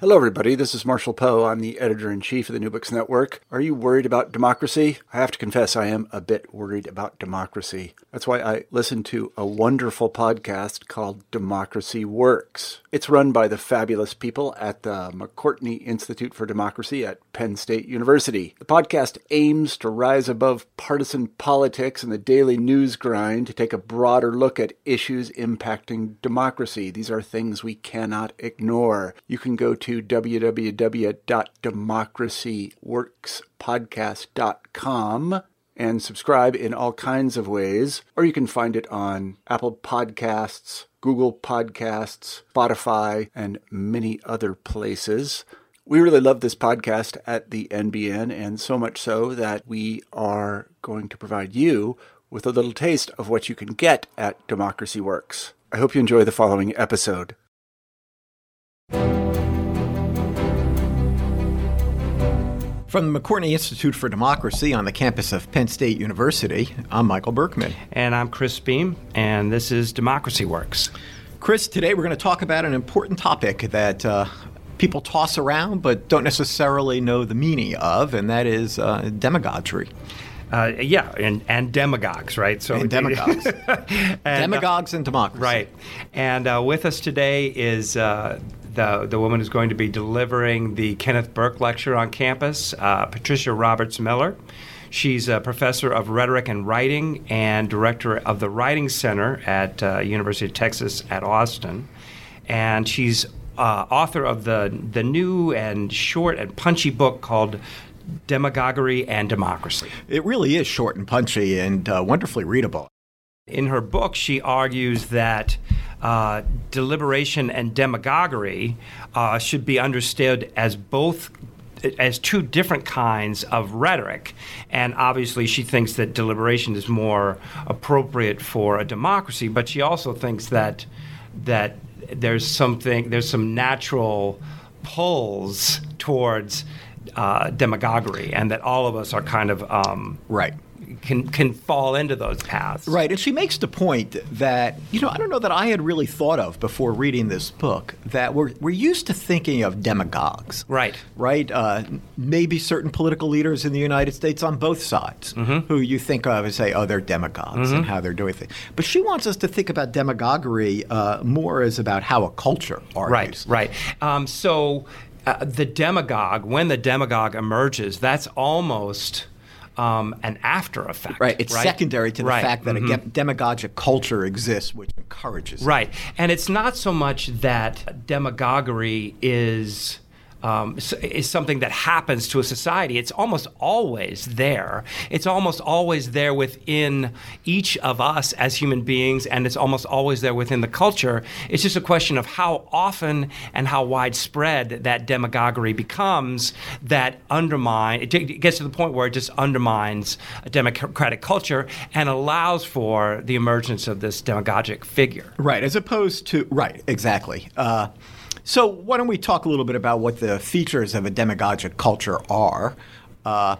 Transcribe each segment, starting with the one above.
Hello, everybody. This is Marshall Poe. I'm the editor in chief of the New Books Network. Are you worried about democracy? I have to confess, I am a bit worried about democracy. That's why I listen to a wonderful podcast called Democracy Works. It's run by the fabulous people at the McCourtney Institute for Democracy at Penn State University. The podcast aims to rise above partisan politics and the daily news grind to take a broader look at issues impacting democracy. These are things we cannot ignore. You can go to www.democracyworkspodcast.com and subscribe in all kinds of ways, or you can find it on Apple Podcasts, Google Podcasts, Spotify, and many other places. We really love this podcast at the NBN, and so much so that we are going to provide you with a little taste of what you can get at Democracy Works. I hope you enjoy the following episode. From the McCourtney Institute for Democracy on the campus of Penn State University, I'm Michael Berkman. And I'm Chris Beem, and this is Democracy Works. Chris, today we're going to talk about an important topic that uh, people toss around but don't necessarily know the meaning of, and that is uh, demagoguery. Uh, yeah, and, and demagogues, right? So and demagogues, and, uh, demagogues, and democracy, right? And uh, with us today is uh, the, the woman who's going to be delivering the Kenneth Burke Lecture on campus, uh, Patricia Roberts Miller. She's a professor of rhetoric and writing and director of the Writing Center at uh, University of Texas at Austin, and she's uh, author of the the new and short and punchy book called Demagoguery and Democracy. It really is short and punchy and uh, wonderfully readable. In her book, she argues that uh, deliberation and demagoguery uh, should be understood as both as two different kinds of rhetoric. And obviously, she thinks that deliberation is more appropriate for a democracy, but she also thinks that that there's something there's some natural pulls towards uh, demagoguery, and that all of us are kind of um, right can can fall into those paths. Right, and she makes the point that you know I don't know that I had really thought of before reading this book that we're we're used to thinking of demagogues. Right. Right. Uh, maybe certain political leaders in the United States on both sides mm-hmm. who you think of and say, oh, they're demagogues mm-hmm. and how they're doing things. But she wants us to think about demagoguery uh, more as about how a culture argues. Right. Right. Um, so. Uh, the demagogue, when the demagogue emerges, that's almost um, an after effect. Right. It's right? secondary to the right. fact that mm-hmm. a demagogic culture exists, which encourages. Right. It. And it's not so much that demagoguery is um, is something that happens to a society. It's almost always there. It's almost always there within each of us as human beings, and it's almost always there within the culture. It's just a question of how often and how widespread that demagoguery becomes that undermine. It gets to the point where it just undermines a democratic culture and allows for the emergence of this demagogic figure. Right, as opposed to right, exactly. Uh, so, why don't we talk a little bit about what the features of a demagogic culture are, uh,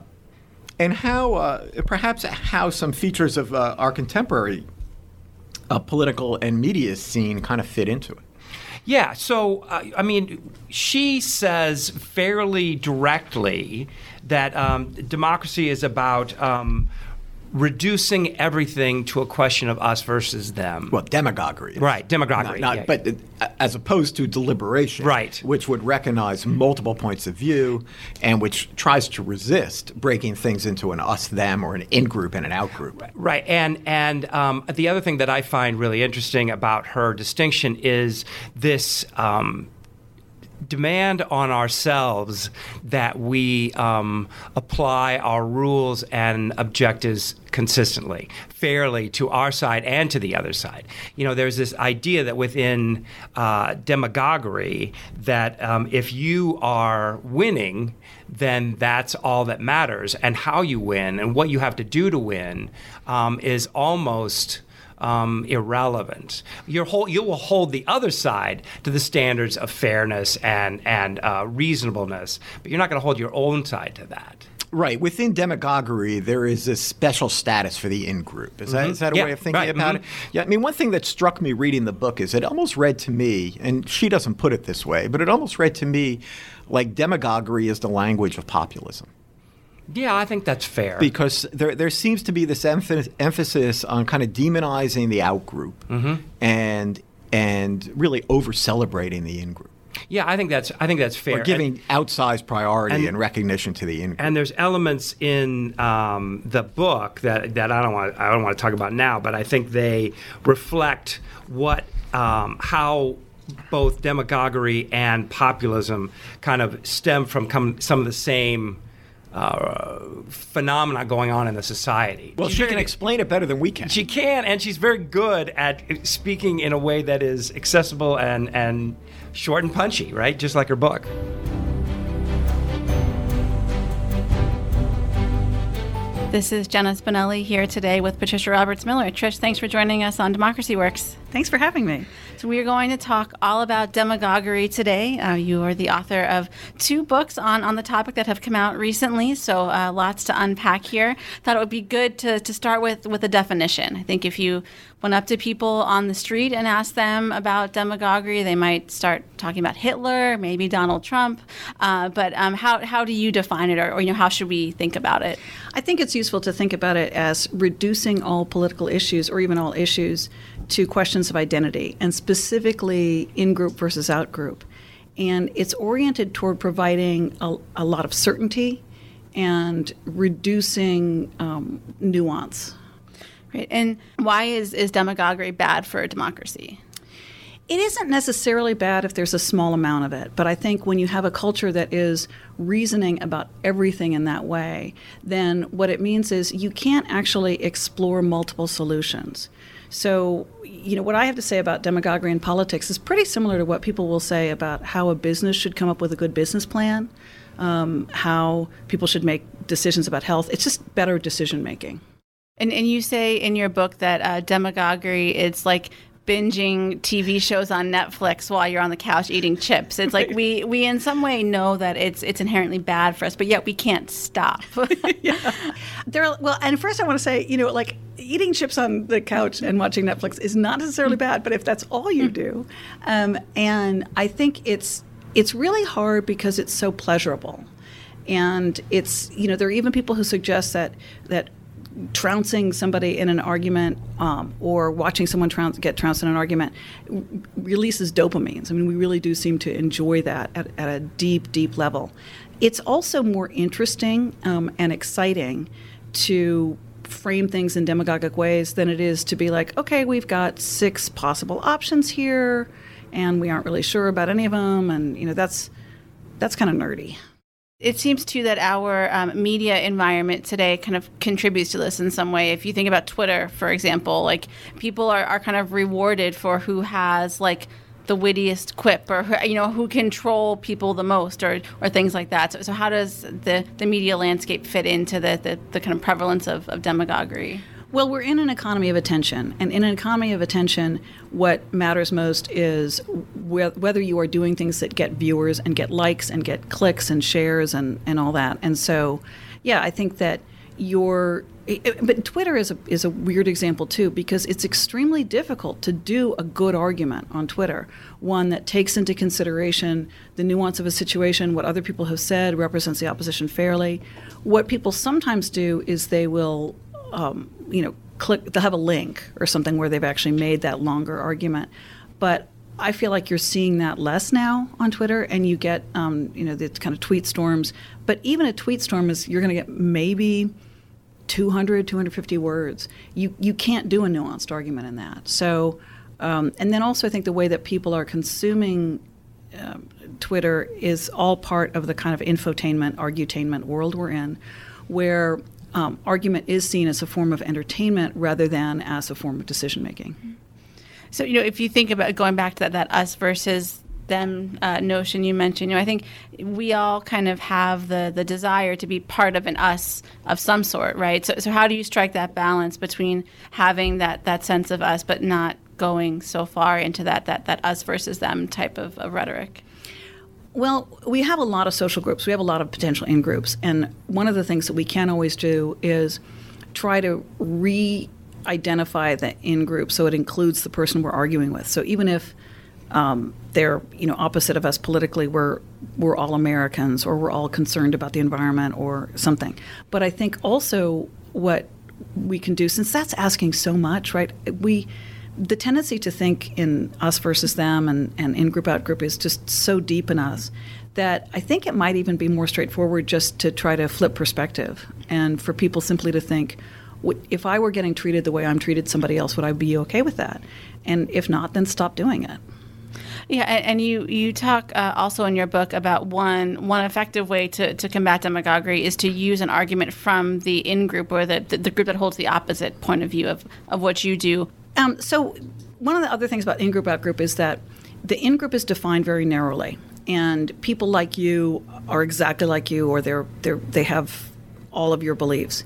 and how uh, perhaps how some features of uh, our contemporary uh, political and media scene kind of fit into it. Yeah, so uh, I mean, she says fairly directly that um, democracy is about um, reducing everything to a question of us versus them. Well, demagoguery. Right, demagoguery. Not, not, yeah. But uh, as opposed to deliberation. Right. Which would recognize multiple points of view and which tries to resist breaking things into an us them or an in group and an out group. Right. And, and um, the other thing that I find really interesting about her distinction is this. Um, demand on ourselves that we um, apply our rules and objectives consistently, fairly to our side and to the other side. You know, there's this idea that within uh, demagoguery that um, if you are winning, then that's all that matters, and how you win and what you have to do to win um, is almost um, irrelevant. you you will hold the other side to the standards of fairness and and uh, reasonableness, but you're not going to hold your own side to that. Right. Within demagoguery, there is a special status for the in group. Is, mm-hmm. that, is that a yeah, way of thinking right. about mm-hmm. it? Yeah. I mean, one thing that struck me reading the book is it almost read to me, and she doesn't put it this way, but it almost read to me like demagoguery is the language of populism. Yeah, I think that's fair. Because there, there seems to be this emphasis on kind of demonizing the out group mm-hmm. and and really over celebrating the in group. Yeah, I think that's I think that's fair. Or giving and, outsized priority and, and, recognition to the in group. And there's elements in um, the book that, that I don't want I don't want to talk about now, but I think they reflect what um, how both demagoguery and populism kind of stem from come, some of the same uh, phenomena going on in the society. Well, she's she can explain it better than we can. She can, and she's very good at speaking in a way that is accessible and, and short and punchy, right? Just like her book. This is Jenna Spinelli here today with Patricia Roberts Miller. Trish, thanks for joining us on Democracy Works. Thanks for having me. So, we are going to talk all about demagoguery today. Uh, you are the author of two books on, on the topic that have come out recently, so uh, lots to unpack here. Thought it would be good to, to start with, with a definition. I think if you went up to people on the street and asked them about demagoguery, they might start talking about Hitler, maybe Donald Trump. Uh, but um, how, how do you define it, or, or, you know, how should we think about it? I think it's useful to think about it as reducing all political issues, or even all issues, to questions of identity, and specifically in group versus out group. And it's oriented toward providing a, a lot of certainty and reducing um, nuance. Right. And why is, is demagoguery bad for a democracy? It isn't necessarily bad if there's a small amount of it, but I think when you have a culture that is reasoning about everything in that way, then what it means is you can't actually explore multiple solutions. So, you know, what I have to say about demagoguery in politics is pretty similar to what people will say about how a business should come up with a good business plan, um, how people should make decisions about health. It's just better decision making. And, and you say in your book that uh, demagoguery, it's like binging TV shows on Netflix while you're on the couch eating chips. It's like we we in some way know that it's it's inherently bad for us, but yet we can't stop. yeah. There well, and first I want to say, you know, like eating chips on the couch and watching Netflix is not necessarily bad, but if that's all you do, um, and I think it's it's really hard because it's so pleasurable and it's you know there are even people who suggest that that trouncing somebody in an argument um, or watching someone trounce, get trounced in an argument releases dopamines. I mean, we really do seem to enjoy that at, at a deep, deep level. It's also more interesting um, and exciting to frame things in demagogic ways than it is to be like, okay, we've got six possible options here, and we aren't really sure about any of them, and you know that's that's kind of nerdy. It seems too that our um, media environment today kind of contributes to this in some way. If you think about Twitter, for example, like people are, are kind of rewarded for who has like the wittiest quip or you know who control people the most or, or things like that. So, so how does the, the media landscape fit into the, the, the kind of prevalence of, of demagoguery? Well, we're in an economy of attention. And in an economy of attention, what matters most is wh- whether you are doing things that get viewers and get likes and get clicks and shares and, and all that. And so, yeah, I think that your but Twitter is a is a weird example too because it's extremely difficult to do a good argument on Twitter, one that takes into consideration the nuance of a situation, what other people have said, represents the opposition fairly. What people sometimes do is they will um, you know, click, they'll have a link or something where they've actually made that longer argument. But I feel like you're seeing that less now on Twitter, and you get, um, you know, the kind of tweet storms. But even a tweet storm is you're going to get maybe 200, 250 words. You you can't do a nuanced argument in that. So, um, and then also I think the way that people are consuming um, Twitter is all part of the kind of infotainment, argutainment world we're in, where um, argument is seen as a form of entertainment rather than as a form of decision making. So, you know, if you think about going back to that, that us versus them uh, notion you mentioned, you know, I think we all kind of have the, the desire to be part of an us of some sort, right? So, so how do you strike that balance between having that, that sense of us, but not going so far into that, that, that us versus them type of, of rhetoric? Well, we have a lot of social groups. We have a lot of potential in groups. And one of the things that we can always do is try to re identify the in group so it includes the person we're arguing with. So even if um, they're you know opposite of us politically, we're we're all Americans or we're all concerned about the environment or something. But I think also what we can do, since that's asking so much, right? We the tendency to think in us versus them and, and in group out group is just so deep in us that I think it might even be more straightforward just to try to flip perspective and for people simply to think, if I were getting treated the way I'm treated somebody else, would I be okay with that? And if not, then stop doing it. Yeah, and, you you talk uh, also in your book about one one effective way to, to combat demagoguery is to use an argument from the in group or the, the, the group that holds the opposite point of view of, of what you do. Um, so one of the other things about in group out group is that the in group is defined very narrowly, and people like you are exactly like you, or they're they they have all of your beliefs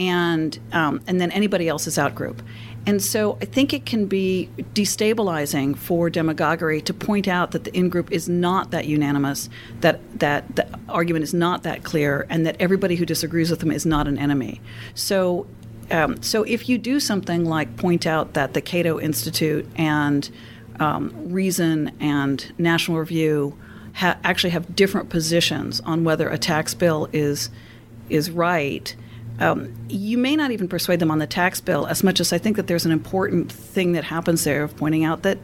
and um, and then anybody else is out group. And so I think it can be destabilizing for demagoguery to point out that the in group is not that unanimous, that that the argument is not that clear, and that everybody who disagrees with them is not an enemy. So. Um, so if you do something like point out that the Cato Institute and um, Reason and National Review ha- actually have different positions on whether a tax bill is is right, um, you may not even persuade them on the tax bill as much as I think that there's an important thing that happens there of pointing out that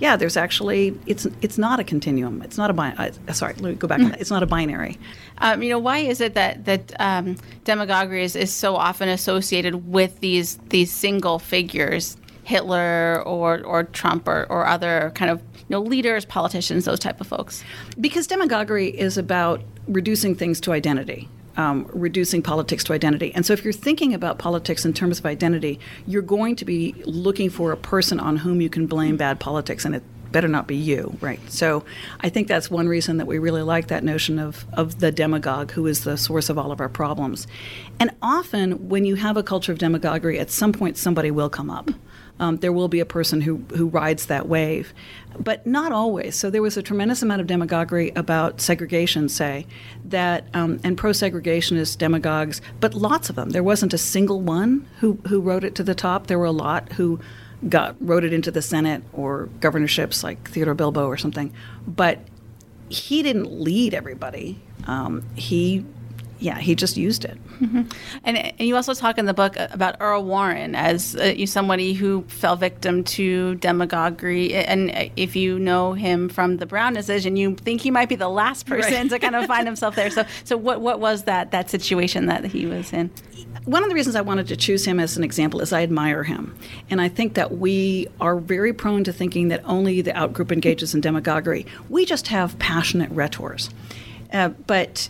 yeah, there's actually it's it's not a continuum. It's not a bi- uh, sorry, let me go back. It's not a binary. Um, you know, why is it that that um, demagoguery is, is so often associated with these these single figures, Hitler or or Trump or, or other kind of you know leaders, politicians, those type of folks? Because demagoguery is about reducing things to identity um, reducing politics to identity. And so, if you're thinking about politics in terms of identity, you're going to be looking for a person on whom you can blame bad politics, and it better not be you, right? So, I think that's one reason that we really like that notion of of the demagogue, who is the source of all of our problems. And often, when you have a culture of demagoguery, at some point somebody will come up um, there will be a person who, who rides that wave. But not always. So there was a tremendous amount of demagoguery about segregation, say, that um, and pro-segregationist demagogues, but lots of them. There wasn't a single one who, who wrote it to the top. There were a lot who got wrote it into the Senate or governorships like Theodore Bilbo or something. But he didn't lead everybody. Um, he yeah, he just used it. Mm-hmm. And, and, you also talk in the book about Earl Warren as uh, somebody who fell victim to demagoguery. And if you know him from the Brown decision, you think he might be the last person right. to kind of find himself there. So, so what, what was that, that situation that he was in? One of the reasons I wanted to choose him as an example is I admire him. And I think that we are very prone to thinking that only the outgroup engages in demagoguery. We just have passionate rhetors. Uh, but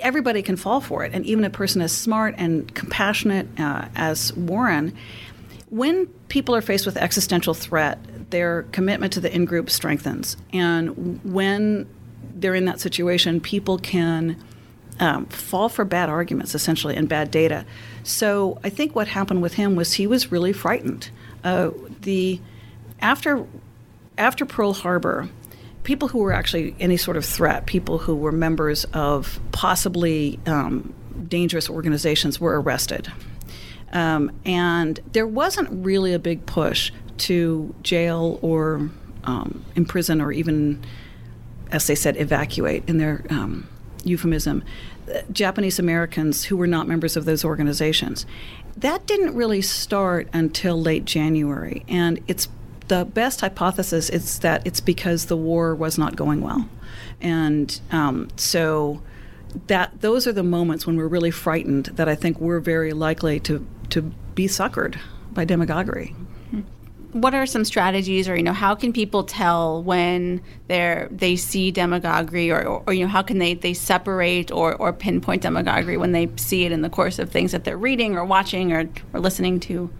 everybody can fall for it. And even a person as smart and compassionate uh, as Warren, when people are faced with existential threat, their commitment to the in group strengthens. And when they're in that situation, people can um, fall for bad arguments, essentially, and bad data. So I think what happened with him was he was really frightened. Uh, the after after Pearl Harbor, people who were actually any sort of threat, people who were members of possibly um, dangerous organizations, were arrested. Um, and there wasn't really a big push to jail or um, imprison or even, as they said, evacuate in their um, euphemism, uh, Japanese Americans who were not members of those organizations. That didn't really start until late January, and it's the best hypothesis is that it's because the war was not going well, and um, so that those are the moments when we're really frightened that I think we're very likely to to be suckered by demagoguery. What are some strategies, or you know, how can people tell when they're they see demagoguery, or, or, or you know, how can they they separate or or pinpoint demagoguery when they see it in the course of things that they're reading or watching or or listening to?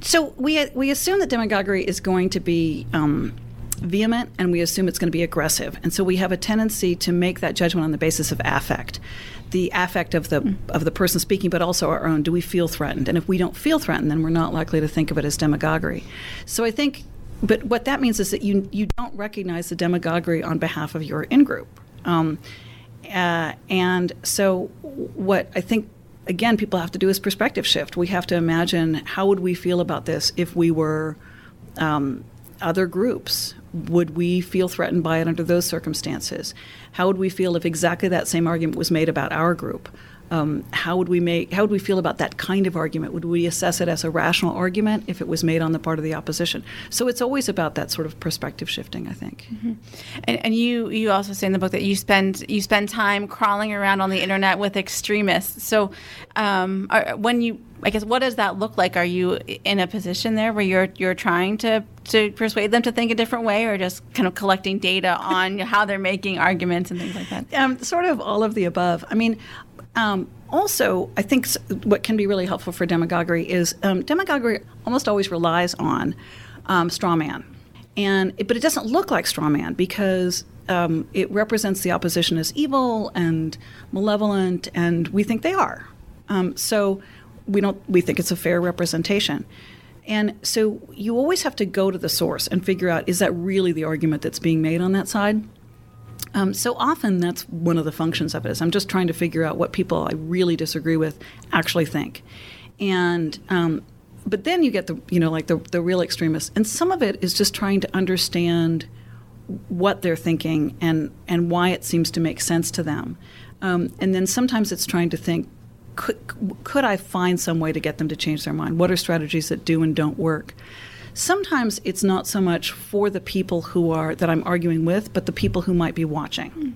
So we we assume that demagoguery is going to be. Um, vehement and we assume it's going to be aggressive and so we have a tendency to make that judgment on the basis of affect the affect of the of the person speaking, but also our own. Do we feel threatened? And if we don't feel threatened, then we're not likely to think of it as demagoguery. So I think, but what that means is that you you don't recognize the demagoguery on behalf of your in group. Um, uh, and so what I think again people have to do is perspective shift. We have to imagine how would we feel about this if we were um, other groups would we feel threatened by it under those circumstances? How would we feel if exactly that same argument was made about our group? Um, how would we make? How would we feel about that kind of argument? Would we assess it as a rational argument if it was made on the part of the opposition? So it's always about that sort of perspective shifting, I think. Mm-hmm. And, and, you you also say in the book that you spend you spend time crawling around on the internet with extremists. So um, are, when you I guess what does that look like? Are you in a position there where you're you're trying to to persuade them to think a different way, or just kind of collecting data on how they're making arguments and things like that? Um, sort of all of the above. I mean. Um, also, I think what can be really helpful for demagoguery is um, demagoguery almost always relies on um, straw man, and but it doesn't look like straw man because um, it represents the opposition as evil and malevolent, and we think they are. Um, so we don't we think it's a fair representation. And so you always have to go to the source and figure out is that really the argument that's being made on that side? Um, so often that's one of the functions of it is I'm just trying to figure out what people I really disagree with actually think. And um, but then you get the you know like the the real extremists, and some of it is just trying to understand what they're thinking and and why it seems to make sense to them. Um, and then sometimes it's trying to think could, could I find some way to get them to change their mind? What are strategies that do and don't work? Sometimes it's not so much for the people who are that I'm arguing with, but the people who might be watching. Mm.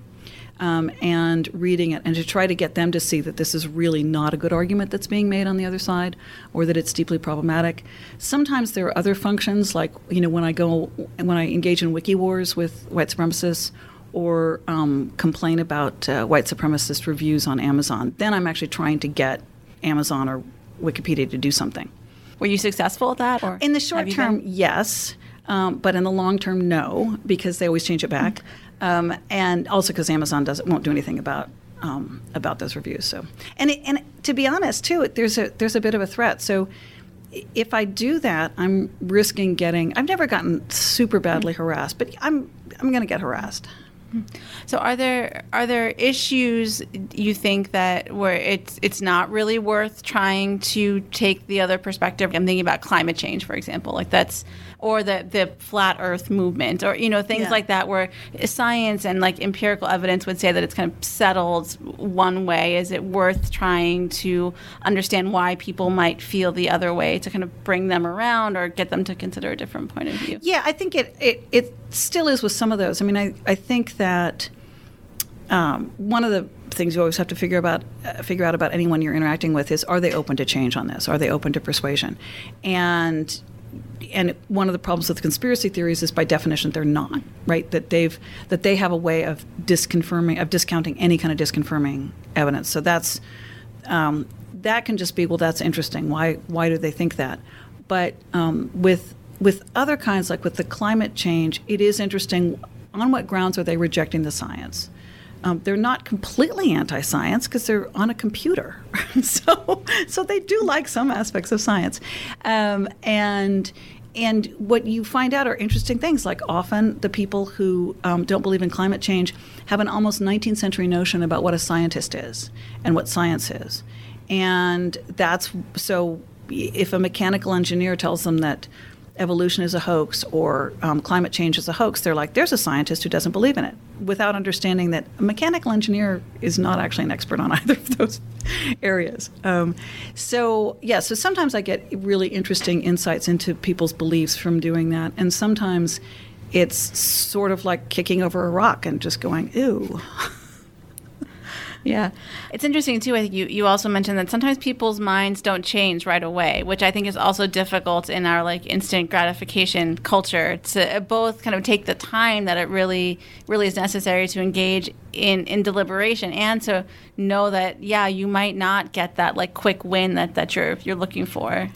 Um, and reading it, and to try to get them to see that this is really not a good argument that's being made on the other side, or that it's deeply problematic. Sometimes there are other functions, like you know, when I go when I engage in wiki wars with white supremacists, or um, complain about uh, white supremacist reviews on Amazon, then I'm actually trying to get Amazon or Wikipedia to do something. Were you successful at that? Or in the short term, yes, um, but in the long term, no, because they always change it back, mm-hmm. um, and also because Amazon doesn't won't do anything about um, about those reviews. So, and it, and to be honest, too, there's a there's a bit of a threat. So if I do that, I'm risking getting. I've never gotten super badly mm-hmm. harassed, but I'm I'm going to get harassed. So are there are there issues you think that where it's it's not really worth trying to take the other perspective? I'm thinking about climate change, for example. Like that's or the the flat Earth movement, or you know things yeah. like that, where science and like empirical evidence would say that it's kind of settled one way. Is it worth trying to understand why people might feel the other way to kind of bring them around or get them to consider a different point of view? Yeah, I think it it, it still is with some of those. I mean, I I think that um, one of the things you always have to figure about uh, figure out about anyone you're interacting with is are they open to change on this? Are they open to persuasion? And and one of the problems with conspiracy theories is by definition they're not right that they've that they have a way of disconfirming of discounting any kind of disconfirming evidence so that's um, that can just be well that's interesting why why do they think that but um, with with other kinds like with the climate change it is interesting on what grounds are they rejecting the science um, they're not completely anti-science because they're on a computer, so so they do like some aspects of science, um, and and what you find out are interesting things. Like often the people who um, don't believe in climate change have an almost 19th century notion about what a scientist is and what science is, and that's so. If a mechanical engineer tells them that evolution is a hoax or um, climate change is a hoax, they're like, there's a scientist who doesn't believe in it, without understanding that a mechanical engineer is not actually an expert on either of those areas. Um, so, yeah, so sometimes I get really interesting insights into people's beliefs from doing that, and sometimes it's sort of like kicking over a rock and just going, ew. Yeah. It's interesting, too. I think you, you also mentioned that sometimes people's minds don't change right away, which I think is also difficult in our like instant gratification culture to both kind of take the time that it really, really is necessary to engage in, in deliberation and to know that, yeah, you might not get that like quick win that, that you're, you're looking for.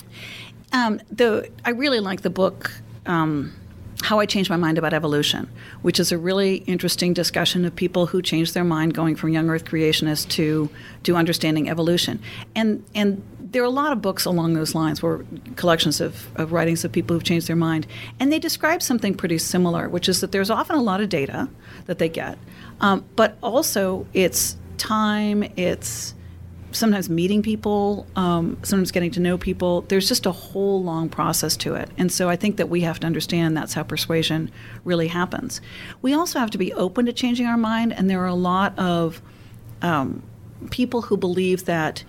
Um, the, I really like the book. Um, how I Changed My Mind About Evolution, which is a really interesting discussion of people who changed their mind going from young Earth creationists to to understanding evolution. And and there are a lot of books along those lines, where collections of, of writings of people who've changed their mind, and they describe something pretty similar, which is that there's often a lot of data that they get, um, but also it's time, it's sometimes meeting people, um, sometimes getting to know people. There's just a whole long process to it. And so I think that we have to understand that's how persuasion really happens. We also have to be open to changing our mind, and there are a lot of um, people who believe that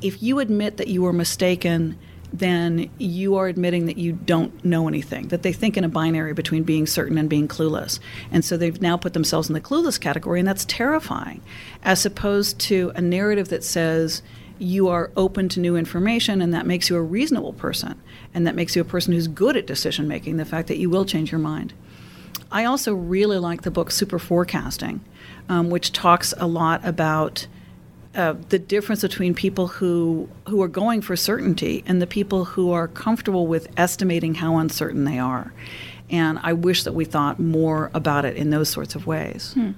if you admit that you were mistaken, then you are admitting that you don't know anything, that they think in a binary between being certain and being clueless. And so they've now put themselves in the clueless category, and that's terrifying, as opposed to a narrative that says, you are open to new information, and that makes you a reasonable person, and that makes you a person who's good at decision making, the fact that you will change your mind. I also really like the book Super Forecasting, um, which talks a lot about uh, the difference between people who who are going for certainty and the people who are comfortable with estimating how uncertain they are. And I wish that we thought more about it in those sorts of ways. Hmm.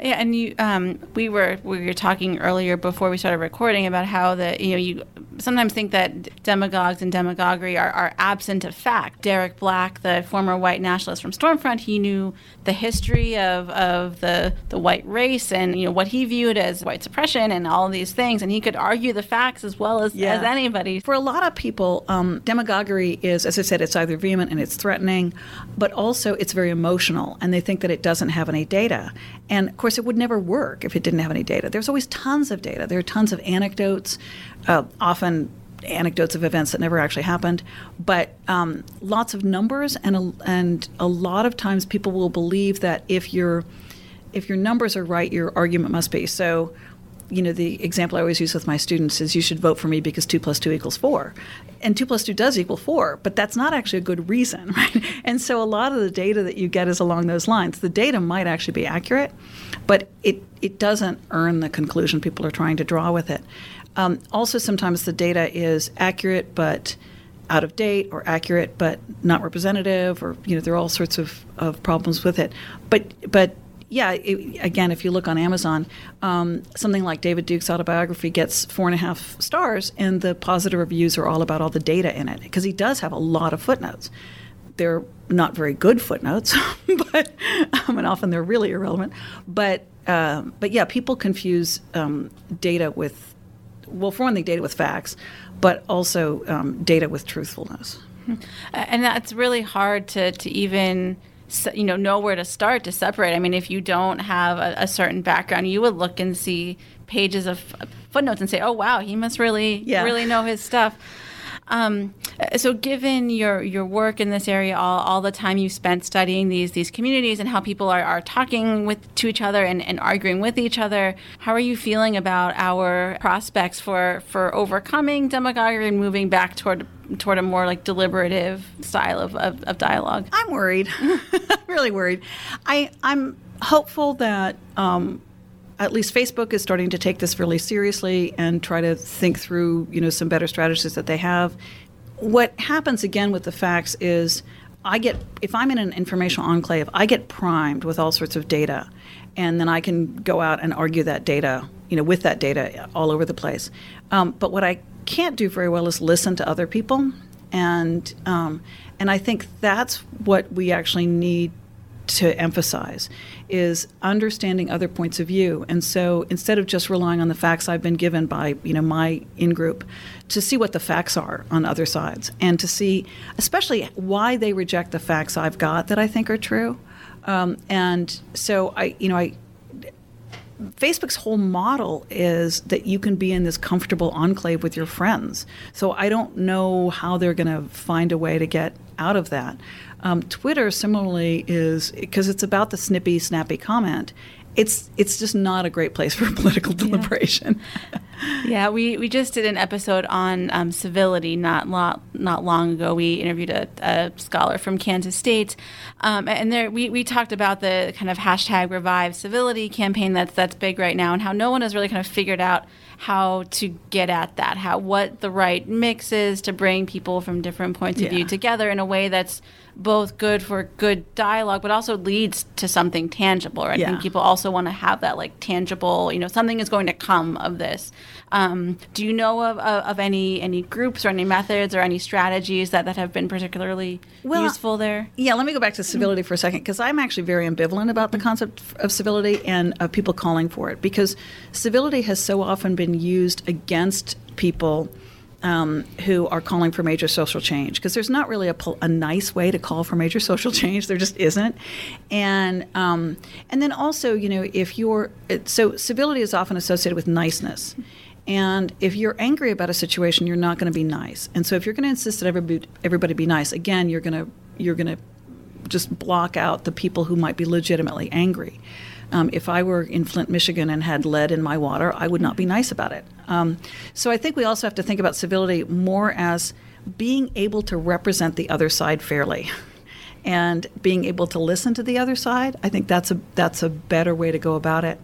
Yeah, and you, um, we were we were talking earlier before we started recording about how the you know you sometimes think that demagogues and demagoguery are, are absent of fact. Derek Black, the former white nationalist from Stormfront, he knew the history of, of the, the white race and you know what he viewed as white suppression and all these things, and he could argue the facts as well as, yeah. as anybody. For a lot of people, um, demagoguery is, as I said, it's either vehement and it's threatening, but also it's very emotional, and they think that it doesn't have any data. And of course, it would never work if it didn't have any data. There's always tons of data. There are tons of anecdotes, uh, often anecdotes of events that never actually happened, but um, lots of numbers, and a, and a lot of times people will believe that if your if your numbers are right, your argument must be. So, you know, the example I always use with my students is you should vote for me because two plus two equals four, and two plus two does equal four, but that's not actually a good reason, right? And so a lot of the data that you get is along those lines. The data might actually be accurate, but it it doesn't earn the conclusion people are trying to draw with it. Um, also, sometimes the data is accurate but out of date, or accurate but not representative, or you know there are all sorts of, of problems with it. But but yeah, it, again, if you look on Amazon, um, something like David Duke's autobiography gets four and a half stars, and the positive reviews are all about all the data in it because he does have a lot of footnotes. They're not very good footnotes, but um, and often they're really irrelevant. But um, but yeah, people confuse um, data with well, for one thing, data with facts, but also um, data with truthfulness. Uh, and that's really hard to, to even you know know where to start to separate. I mean, if you don't have a, a certain background, you would look and see pages of footnotes and say, "Oh, wow, he must really yeah. really know his stuff." Um, so, given your your work in this area, all, all the time you spent studying these these communities and how people are, are talking with to each other and, and arguing with each other, how are you feeling about our prospects for for overcoming demagoguery and moving back toward toward a more like deliberative style of, of, of dialogue? I'm worried. Really worried. I I'm hopeful that. Um, at least Facebook is starting to take this really seriously and try to think through, you know, some better strategies that they have. What happens again with the facts is I get if I'm in an informational enclave, I get primed with all sorts of data, and then I can go out and argue that data, you know, with that data all over the place. Um, but what I can't do very well is listen to other people, and um, and I think that's what we actually need to emphasize is understanding other points of view. And so instead of just relying on the facts I've been given by, you know, my in group, to see what the facts are on other sides and to see especially why they reject the facts I've got that I think are true. Um, and so I, you know, I Facebook's whole model is that you can be in this comfortable enclave with your friends. So I don't know how they're going to find a way to get out of that. Um, Twitter, similarly, is because it's about the snippy, snappy comment, it's it's just not a great place for political deliberation. Yeah, we, we just did an episode on um, civility not lo- not long ago. We interviewed a, a scholar from Kansas State, um, and there we, we talked about the kind of hashtag revive civility campaign that's that's big right now, and how no one has really kind of figured out how to get at that, how what the right mix is to bring people from different points of Yeah. view together in a way that's both good for good dialogue, but also leads to something tangible. Right? I think people also want to have that like tangible, you know, something is going to come of this. Um, do you know of, of, of any any groups or any methods or any strategies that, that have been particularly Well, useful there? Yeah, let me go back to civility for a second because I'm actually very ambivalent about the concept of civility and of people calling for it because civility has so often been used against people um, who are calling for major social change because there's not really a, a nice way to call for major social change. There just isn't, and um, and then also you know if you're so civility is often associated with niceness. And if you're angry about a situation, you're not going to be nice. And so, if you're going to insist that everybody, everybody be nice, again, you're going to you're going to just block out the people who might be legitimately angry. Um, if I were in Flint, Michigan, and had lead in my water, I would not be nice about it. Um, so I think we also have to think about civility more as being able to represent the other side fairly. And being able to listen to the other side, I think that's a that's a better way to go about it.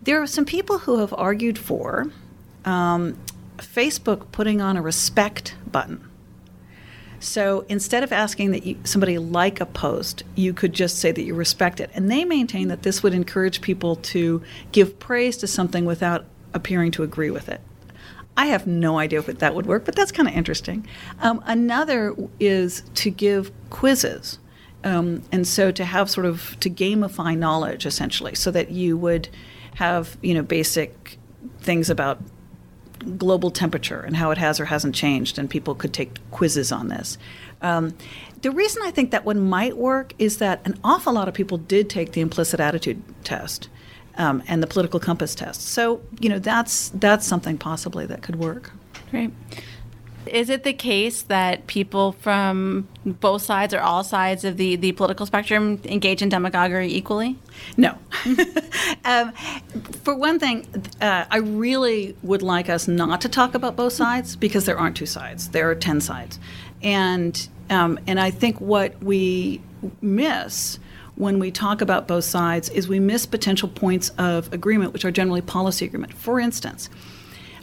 There are some people who have argued for um, Facebook putting on a respect button. So instead of asking that you, somebody like a post, you could just say that you respect it. And they maintain that this would encourage people to give praise to something without appearing to agree with it. I have no idea if that would work, but that's kind of interesting. Um, another is to give quizzes. Um, and so to have sort of to gamify knowledge essentially so that you would have you know basic things about global temperature and how it has or hasn't changed, and people could take quizzes on this. Um, the reason I think that one might work is that an awful lot of people did take the implicit attitude test um, and the political compass test. So you know that's that's something possibly that could work. Great. Is it the case that people from both sides or all sides of the, the political spectrum engage in demagoguery equally? No. um, for one thing, uh, I really would like us not to talk about both sides because there aren't two sides. There are 10 sides. And, um, and I think what we miss when we talk about both sides is we miss potential points of agreement, which are generally policy agreement. For instance,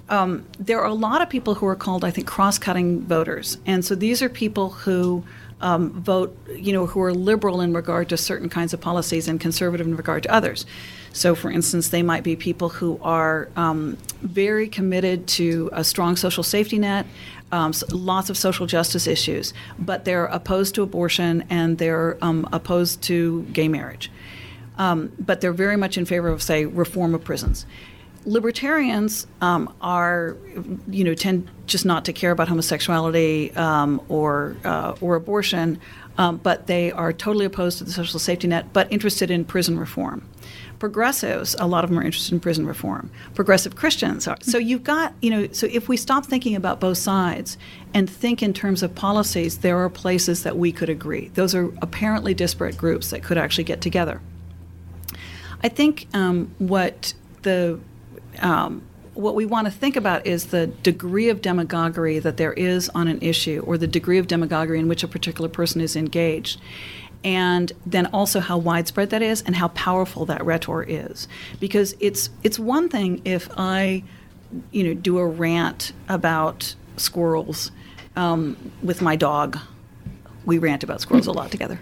um, there are a lot of people who are called, I think, cross-cutting voters, and so these are people who um, vote, you know, who are liberal in regard to certain kinds of policies and conservative in regard to others. So, for instance, they might be people who are um, very committed to a strong social safety net, um, s lots of social justice issues, but they're opposed to abortion and they're um, opposed to gay marriage. Um, but they're very much in favor of, say, reform of prisons libertarians um, are, you know, tend just not to care about homosexuality um, or uh, or abortion, um, but they are totally opposed to the social safety net, but interested in prison reform. Progressives, a lot of them are interested in prison reform. Progressive Christians are. So you've got, you know, so if we stop thinking about both sides and think in terms of policies, there are places that we could agree. Those are apparently disparate groups that could actually get together. I think um, what the um, what we want to think about is the degree of demagoguery that there is on an issue, or the degree of demagoguery in which a particular person is engaged, and then also how widespread that is and how powerful that rhetoric is. Because it's it's one thing if I, you know, do a rant about squirrels um, with my dog. We rant about squirrels a lot together,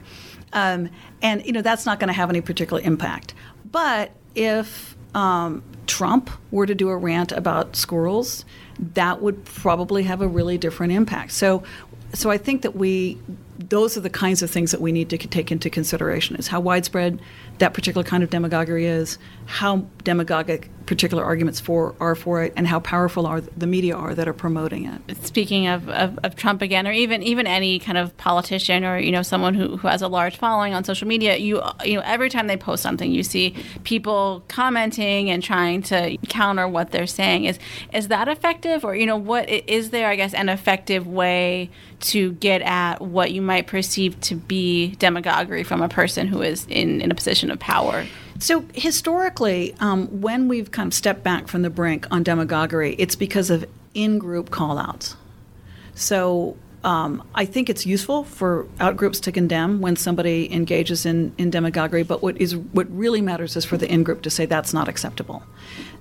um, and you know that's not going to have any particular impact. But if um, Trump were to do a rant about squirrels, that would probably have a really different impact. So, so I think that we, those are the kinds of things that we need to take into consideration: is how widespread that particular kind of demagoguery is, how demagogic particular arguments for are for it, and how powerful are the media are that are promoting it. Speaking of, of, of Trump again, or even even any kind of politician or you know someone who, who has a large following on social media, you you know every time they post something, you see people commenting and trying to counter what they're saying. Is is that effective, or you know what is there? I guess an effective way to get at what you might perceive to be demagoguery from a person who is in, in a position of power. So historically, um, when we've kind of stepped back from the brink on demagoguery, it's because of in-group callouts. So um, I think it's useful for outgroups to condemn when somebody engages in, in demagoguery, but what is what really matters is for the in-group to say that's not acceptable,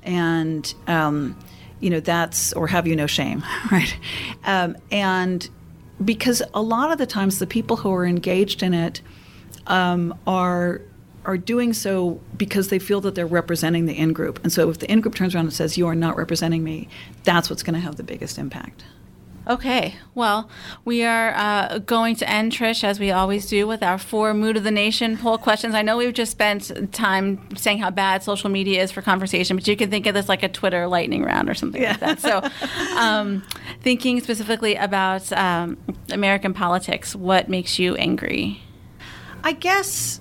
and um, you know that's or have you no shame, right? Um, and because a lot of the times the people who are engaged in it um, are are doing so because they feel that they're representing the in group. And so if the in group turns around and says, You are not representing me, that's what's going to have the biggest impact. Okay, well, we are uh, going to end, Trish, as we always do, with our four Mood of the Nation poll questions. I know we've just spent time saying how bad social media is for conversation, but you can think of this like a Twitter lightning round or something like that. So, um, thinking specifically about um, American politics, what makes you angry? I guess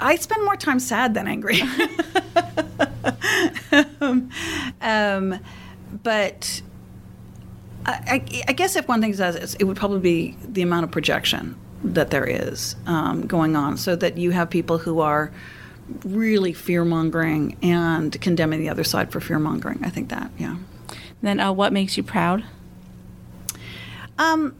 I spend more time sad than angry. um, um, but I, I, I, guess if one thing says it would probably be the amount of projection that there is um, going on, so that you have people who are really fear mongering and condemning the other side for fear mongering. I think that, yeah. Then, uh, what makes you proud? Um,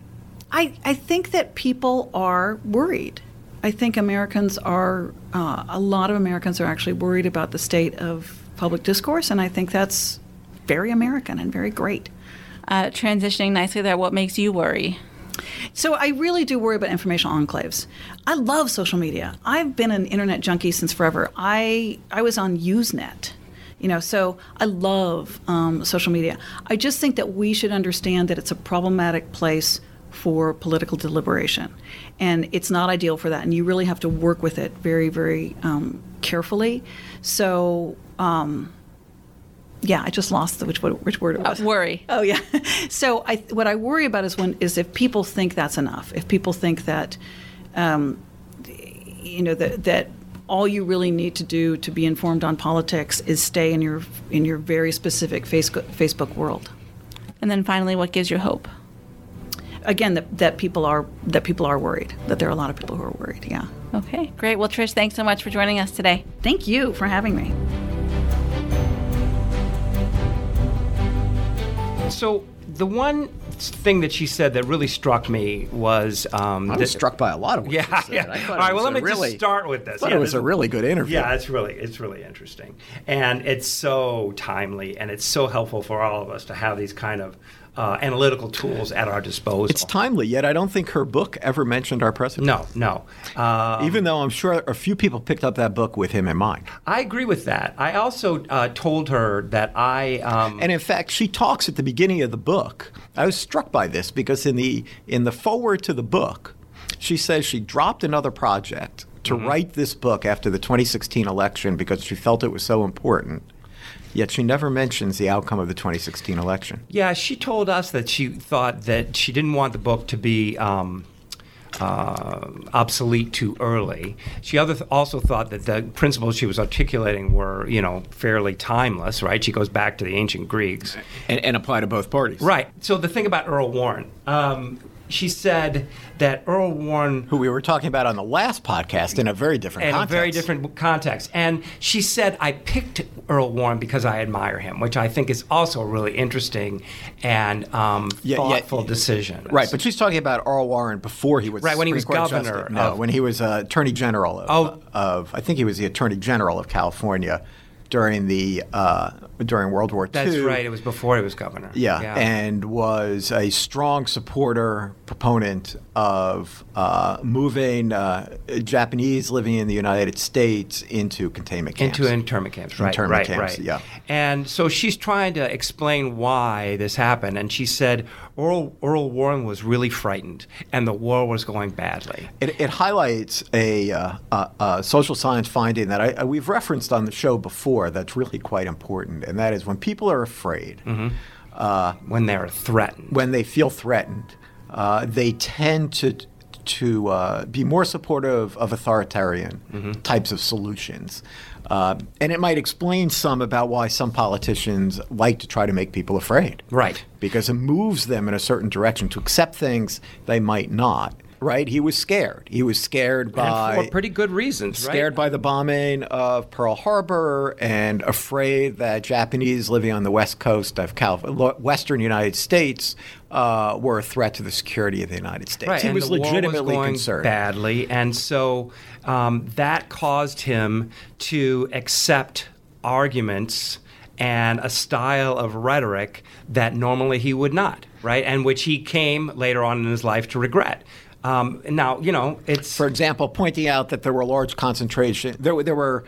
I, I think that people are worried. I think Americans are, uh, a lot of Americans are actually worried about the state of public discourse, and I think that's very American and very great. Uh, transitioning nicely there, what makes you worry? So I really do worry about informational enclaves. I love social media. I've been an internet junkie since forever. I I was on Usenet, you know, so I love um, social media. I just think that we should understand that it's a problematic place for political deliberation. And it's not ideal for that. And you really have to work with it very, very um, carefully. So, um, yeah, I just lost the which which word it was. Uh, worry. Oh yeah. So I, what I worry about is when is if people think that's enough. If people think that, um, you know, that that all you really need to do to be informed on politics is stay in your in your very specific Facebook Facebook world. And then finally, what gives you hope? Again that, that people are that people are worried that there are a lot of people who are worried yeah okay great well trish thanks so much for joining us today thank you for having me so the one thing that she said that really struck me was um, I was struck by a lot of what yeah, she yeah. said. All right, well, let me really, just start with this. I thought yeah, it was a really good interview. Yeah, it's really it's really interesting, and it's so timely, and it's so helpful for all of us to have these kind of uh, analytical tools at our disposal. It's timely, yet I don't think her book ever mentioned our president. No, no. Um, Even though I'm sure a few people picked up that book with him in mind. I agree with that. I also uh, told her that I. Um, and in fact, she talks at the beginning of the book. I was struck by this because in the in the foreword to the book, she says she dropped another project to mm-hmm. write this book after the 2016 election because she felt it was so important Yet she never mentions the outcome of the 2016 election. Yeah, she told us that she thought that she didn't want the book to be. Um, uh, obsolete too early. She other th- also thought that the principles she was articulating were, you know, fairly timeless. Right? She goes back to the ancient Greeks and, and apply to both parties. Right. So the thing about Earl Warren, um, she said that Earl Warren, who we were talking about on the last podcast, in a very different in context. a very different context, and she said I picked Earl Warren because I admire him, which I think is also a really interesting and um, yeah, thoughtful yeah, decision. Right, but she's talking about Earl Warren before he was right when he was governor. No, when he was uh, Attorney General of, oh, of, I think he was the Attorney General of California during the uh, during World War II. That's right. It was before he was governor. Yeah, yeah. and was a strong supporter, proponent of uh, moving uh, Japanese living in the United States into containment camps. Into internment camps, right? Internment right, camps, right. Yeah. And so she's trying to explain why this happened, and she said Earl, Earl Warren was really frightened, and the war was going badly. It, it highlights a, uh, a, a, social science finding that I, we've referenced on the show before. That's really quite important and that is when people are afraid, mm-hmm. uh, when they're threatened, when they feel threatened, uh, they tend to to uh, be more supportive of authoritarian mm-hmm. types of solutions. Uh, and it might explain some about why some politicians like to try to make people afraid. Right. Because it moves them in a certain direction to accept things they might not right? He was scared. He was scared by and for pretty good reasons. scared right? by the bombing of Pearl Harbor and afraid that Japanese living on the west coast of Calif- lo- western United States uh, were a threat to the security of the United States. Right, he and was legitimately going concerned. badly, and so um, that caused him to accept arguments and a style of rhetoric that normally he would not, right? And which he came later on in his life to regret. Um, now, you know, it's For example, pointing out that there were large concentration there were, there were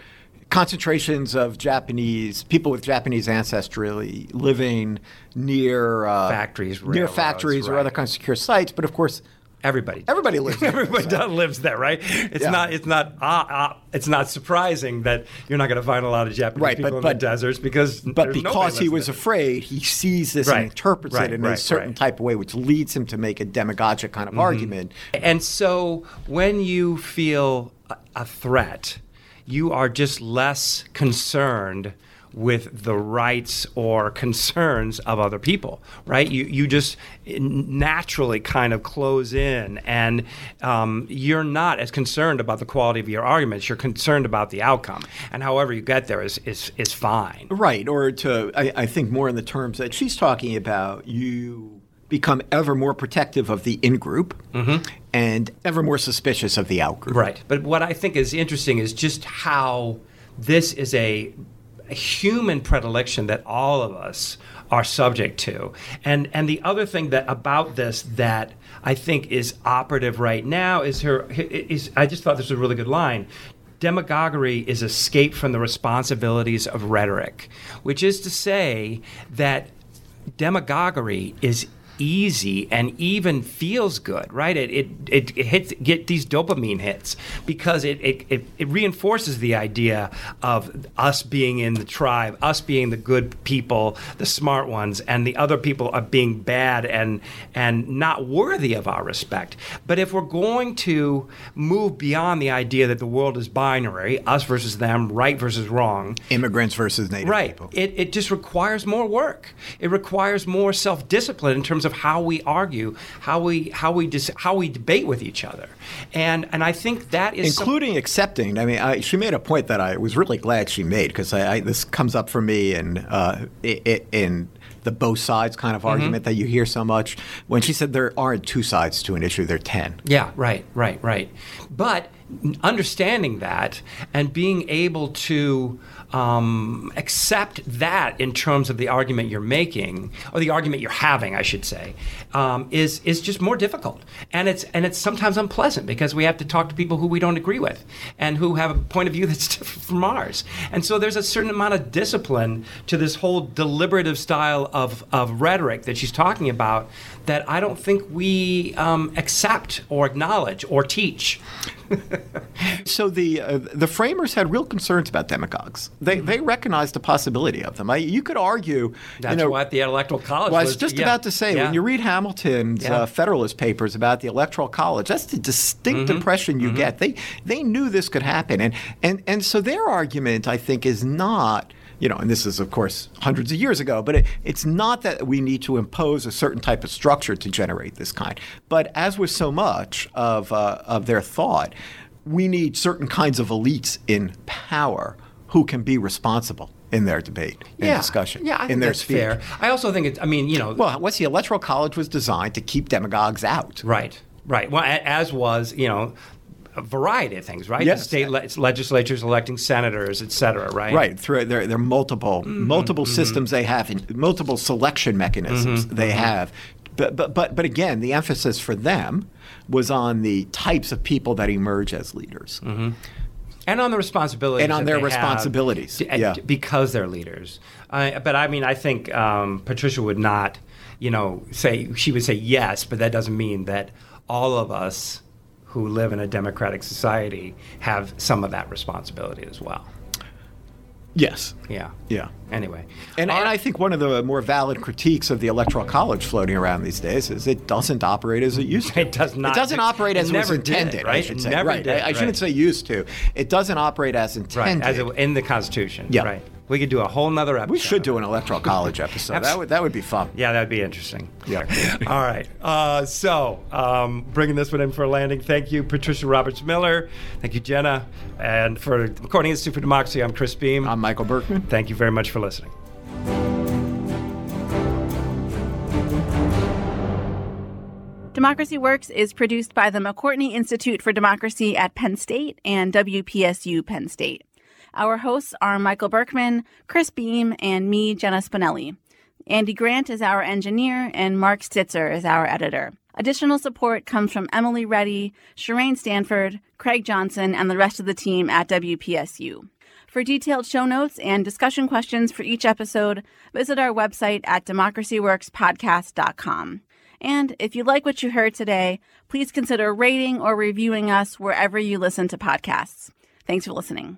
concentrations of Japanese people with Japanese ancestry living near uh, Factories, near factories or other kinds of secure sites. But of course, everybody. everybody lives. there. Everybody does- lives there, right? It's Yeah. not. It's not. Uh, uh, it's not surprising that you're not going to find a lot of Japanese Right, people but- in but- the deserts because. But because he was there. afraid, he sees this Right, and interprets right, it in a certain type of way, which leads him to make a demagogic kind of Mm-hmm. argument. And so when you feel a, a threat, you are just less concerned with the rights or concerns of other people, right? You you just naturally kind of close in, and um, you're not as concerned about the quality of your arguments. You're concerned about the outcome, and however you get there is is, is fine. Right, or to, I, I think more in the terms that she's talking about, you become ever more protective of the in group and ever more suspicious of the out group. Right. But what I think is interesting is just how this is a human predilection that all of us are subject to. And and the other thing that about this that I think is operative right now is her is I just thought this was a really good line. Demagoguery is escape from the responsibilities of rhetoric, which is to say that demagoguery is easy and even feels good, right? It it, it, it hits get these dopamine hits because it, it, it, it reinforces the idea of us being in the tribe, us being the good people, the smart ones, and the other people are being bad and and not worthy of our respect. But if we're going to move beyond the idea that the world is binary, us versus them, right versus wrong, Immigrants versus native right people. it, it just requires more work it requires more self-discipline in terms of how we argue how we how we dis- how we debate with each other and and i think that is some- Including accepting. I mean, I, she made a point that I was really glad she made because this comes up for me in uh, in the both sides kind Mm-hmm. of argument that you hear so much. When she said there aren't two sides to an issue, there are ten. Yeah, right, right, right. But understanding that and being able to um, accept that in terms of the argument you're making, or the argument you're having, I should say, um, is is just more difficult, and it's and it's sometimes unpleasant because we have to talk to people who we don't agree with and who have a point of view that's different from ours, and so there's a certain amount of discipline to this whole deliberative style of of rhetoric that she's talking about that I don't think we um, accept or acknowledge or teach. So the uh, the framers had real concerns about demagogues. They they recognized the possibility of them. I, you could argue. That's you know, what the electoral college. Well, I was, was just yeah, about to say, yeah. when you read Hamilton's Yeah. uh, Federalist Papers about the Electoral College, that's the distinct Mm-hmm. impression you get. They they knew this could happen, and and and so their argument, I think, is not. You know, and this is, of course, hundreds of years ago, but it, it's not that we need to impose a certain type of structure to generate this kind. But as with so much of, uh, of their thought, we need certain kinds of elites in power who can be responsible in their debate and yeah. discussion, Yeah, I think in their that's speech. fair. I also think it's. I mean, you know. Well, what's the Electoral College was designed to keep demagogues out. Right, right. Well, as was you know a variety of things, right? Yes. The state le- legislatures electing senators, et cetera, right? Right, through there, there are multiple Mm-hmm, multiple systems they have, and multiple selection mechanisms Mm-hmm, they have. But, but but but again, the emphasis for them was on the types of people that emerge as leaders. and on the responsibilities And on their responsibilities, to- yeah. because they're leaders. I, but I mean, I think um, Patricia would not, you know, say she would say yes, but that doesn't mean that all of us who live in a democratic society have some of that responsibility as well. Yes. Yeah. Yeah. Anyway, And, and. I think one of the more valid critiques of the Electoral College floating around these days is it doesn't operate as it used to. It does not. It doesn't operate as It it was never did, intended. I right? should It say. never right. did, I, I shouldn't say used to. It doesn't operate as right intended. as it, in the Constitution. Yeah. Right. We could do a whole nother episode. We should do an electoral college episode. that would that would be fun. Yeah, that'd be interesting. Yeah. All right. Uh, so, um, bringing this one in for a landing. Thank you, Patricia Roberts Miller. Thank you, Jenna. And for the McCourtney Institute for Democracy, I'm Chris Beem. I'm Michael Berkman. Thank you very much for listening. Democracy Works is produced by the McCourtney Institute for Democracy at Penn State and WPSU Penn State. Our hosts are Michael Berkman, Chris Beem, and me, Jenna Spinelli. Andy Grant is our engineer, and Mark Stitzer is our editor. Additional support comes from Emily Reddy, Shireen Stanford, Craig Johnson, and the rest of the team at WPSU. For detailed show notes and discussion questions for each episode, visit our website at democracyworkspodcast.com. And if you like what you heard today, please consider rating or reviewing us wherever you listen to podcasts. Thanks for listening.